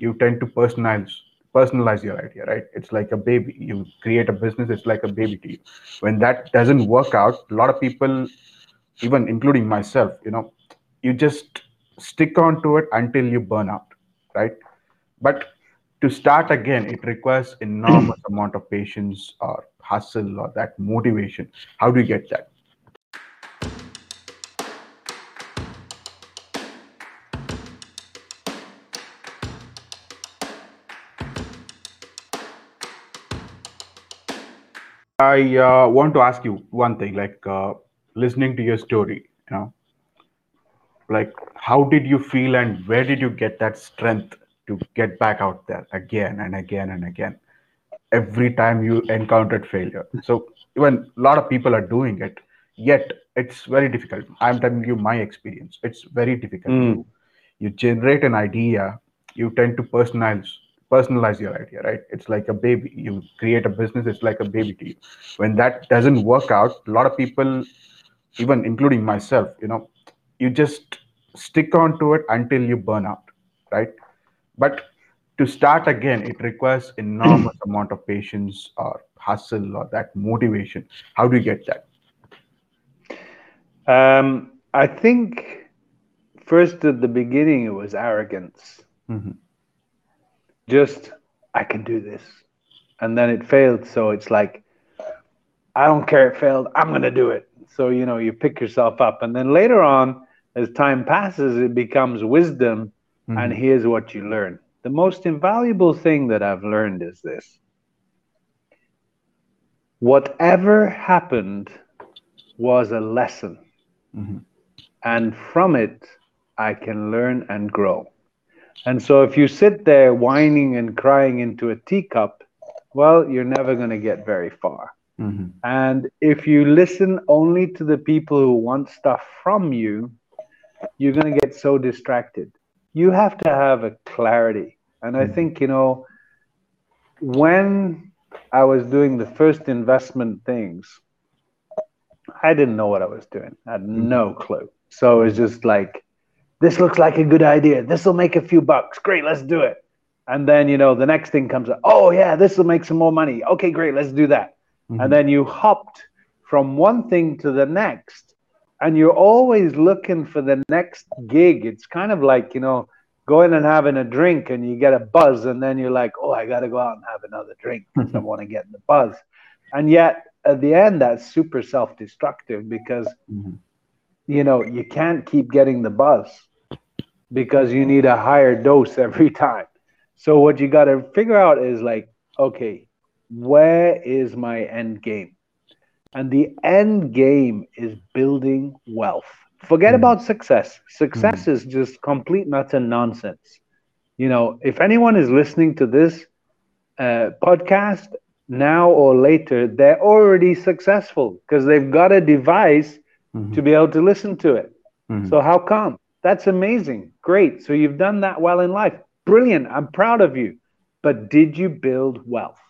you tend to personalize personalize your idea, right? It's like a baby. You create a business, it's like a baby to you. When that doesn't work out, a lot of people, even including myself, you know, you just stick on to it until you burn out, right? But to start again, it requires enormous amount of patience or hustle or that motivation. How do you get that? I uh, want to ask you one thing, like uh, listening to your story, you know, like how did you feel and where did you get that strength to get back out there again and again and again every time you encountered failure? So even a lot of people are doing it, yet it's very difficult. I'm telling you my experience. It's very difficult. Mm. You generate an idea, you tend to personalize personalize your idea, right? It's like a baby. You create a business, it's like a baby to you. When that doesn't work out, a lot of people, even including myself, you know, you just stick on to it until you burn out, right? But to start again, it requires enormous amount of patience or hustle or that motivation. How do you get that? Um, I think first at the beginning it was arrogance. Mhm. Just I can do this, and then it failed. So it's like I don't care it failed. I'm gonna do it. So you know you pick yourself up, and then later on, as time passes, it becomes wisdom, and Mhm. here's what you learn. The most invaluable thing that I've learned is this: whatever happened was a lesson. Mhm. and from it I can learn and grow. And so if you sit there whining and crying into a teacup, well, you're never going to get very far. Mhm. And if you listen only to the people who want stuff from you, you're going to get so distracted. You have to have a clarity. And I Mhm. think, you know, when I was doing the first investment things, I didn't know what I was doing. I had no clue. So it was just like, this looks like a good idea. This will make a few bucks. Great, let's do it. And then, you know, the next thing comes up. Oh, yeah, this will make some more money. Okay, great, let's do that. Mhm. And then you hopped from one thing to the next. And you're always looking for the next gig. It's kind of like, you know, going and having a drink and you get a buzz. And then you're like, oh, I got to go out and have another drink because I want to get in the buzz. And yet, at the end, that's super self destructive because Mhm. you know, you can't keep getting the buzz because you need a higher dose every time. So what you got to figure out is like, okay, where is my end game? And the end game is building wealth. Forget Mhm. about success. Success is just complete nuts and nonsense. You know, if anyone is listening to this uh, podcast now or later, they're already successful because they've got a device Mhm. to be able to listen to it. Mhm. So how come? That's amazing. Great. So you've done that well in life. Brilliant. I'm proud of you. But did you build wealth?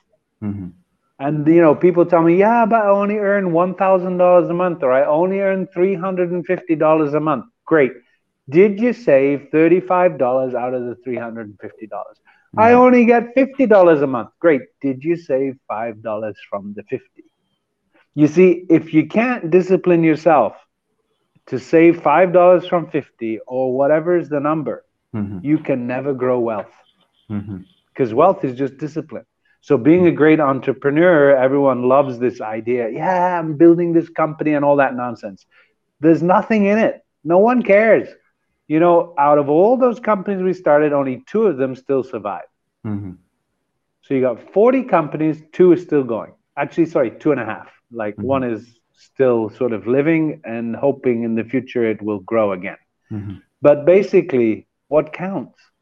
Mhm. And you know, people tell me, "Yeah, but I only earn $1,000 a month or I only earn $350 a month." Great. Did you save $35 out of the $350? I Mhm. only get $50 a month. Great. Did you save $5 from the 50? You see, if you can't discipline yourself to save $5 from 50 or whatever is the number, Mhm. you can never grow wealth Mhm. because wealth is just discipline. So being a great entrepreneur, everyone loves this idea. Yeah, I'm building this company and all that nonsense. There's nothing in it. No one cares. You know, out of all those companies we started, only two of them still survive. Mhm. So you got 40 companies, two is still going. Actually, sorry, two and a half. Like Mhm. one is still sort of living and hoping in the future it will grow again. Mhm. But basically, what counts?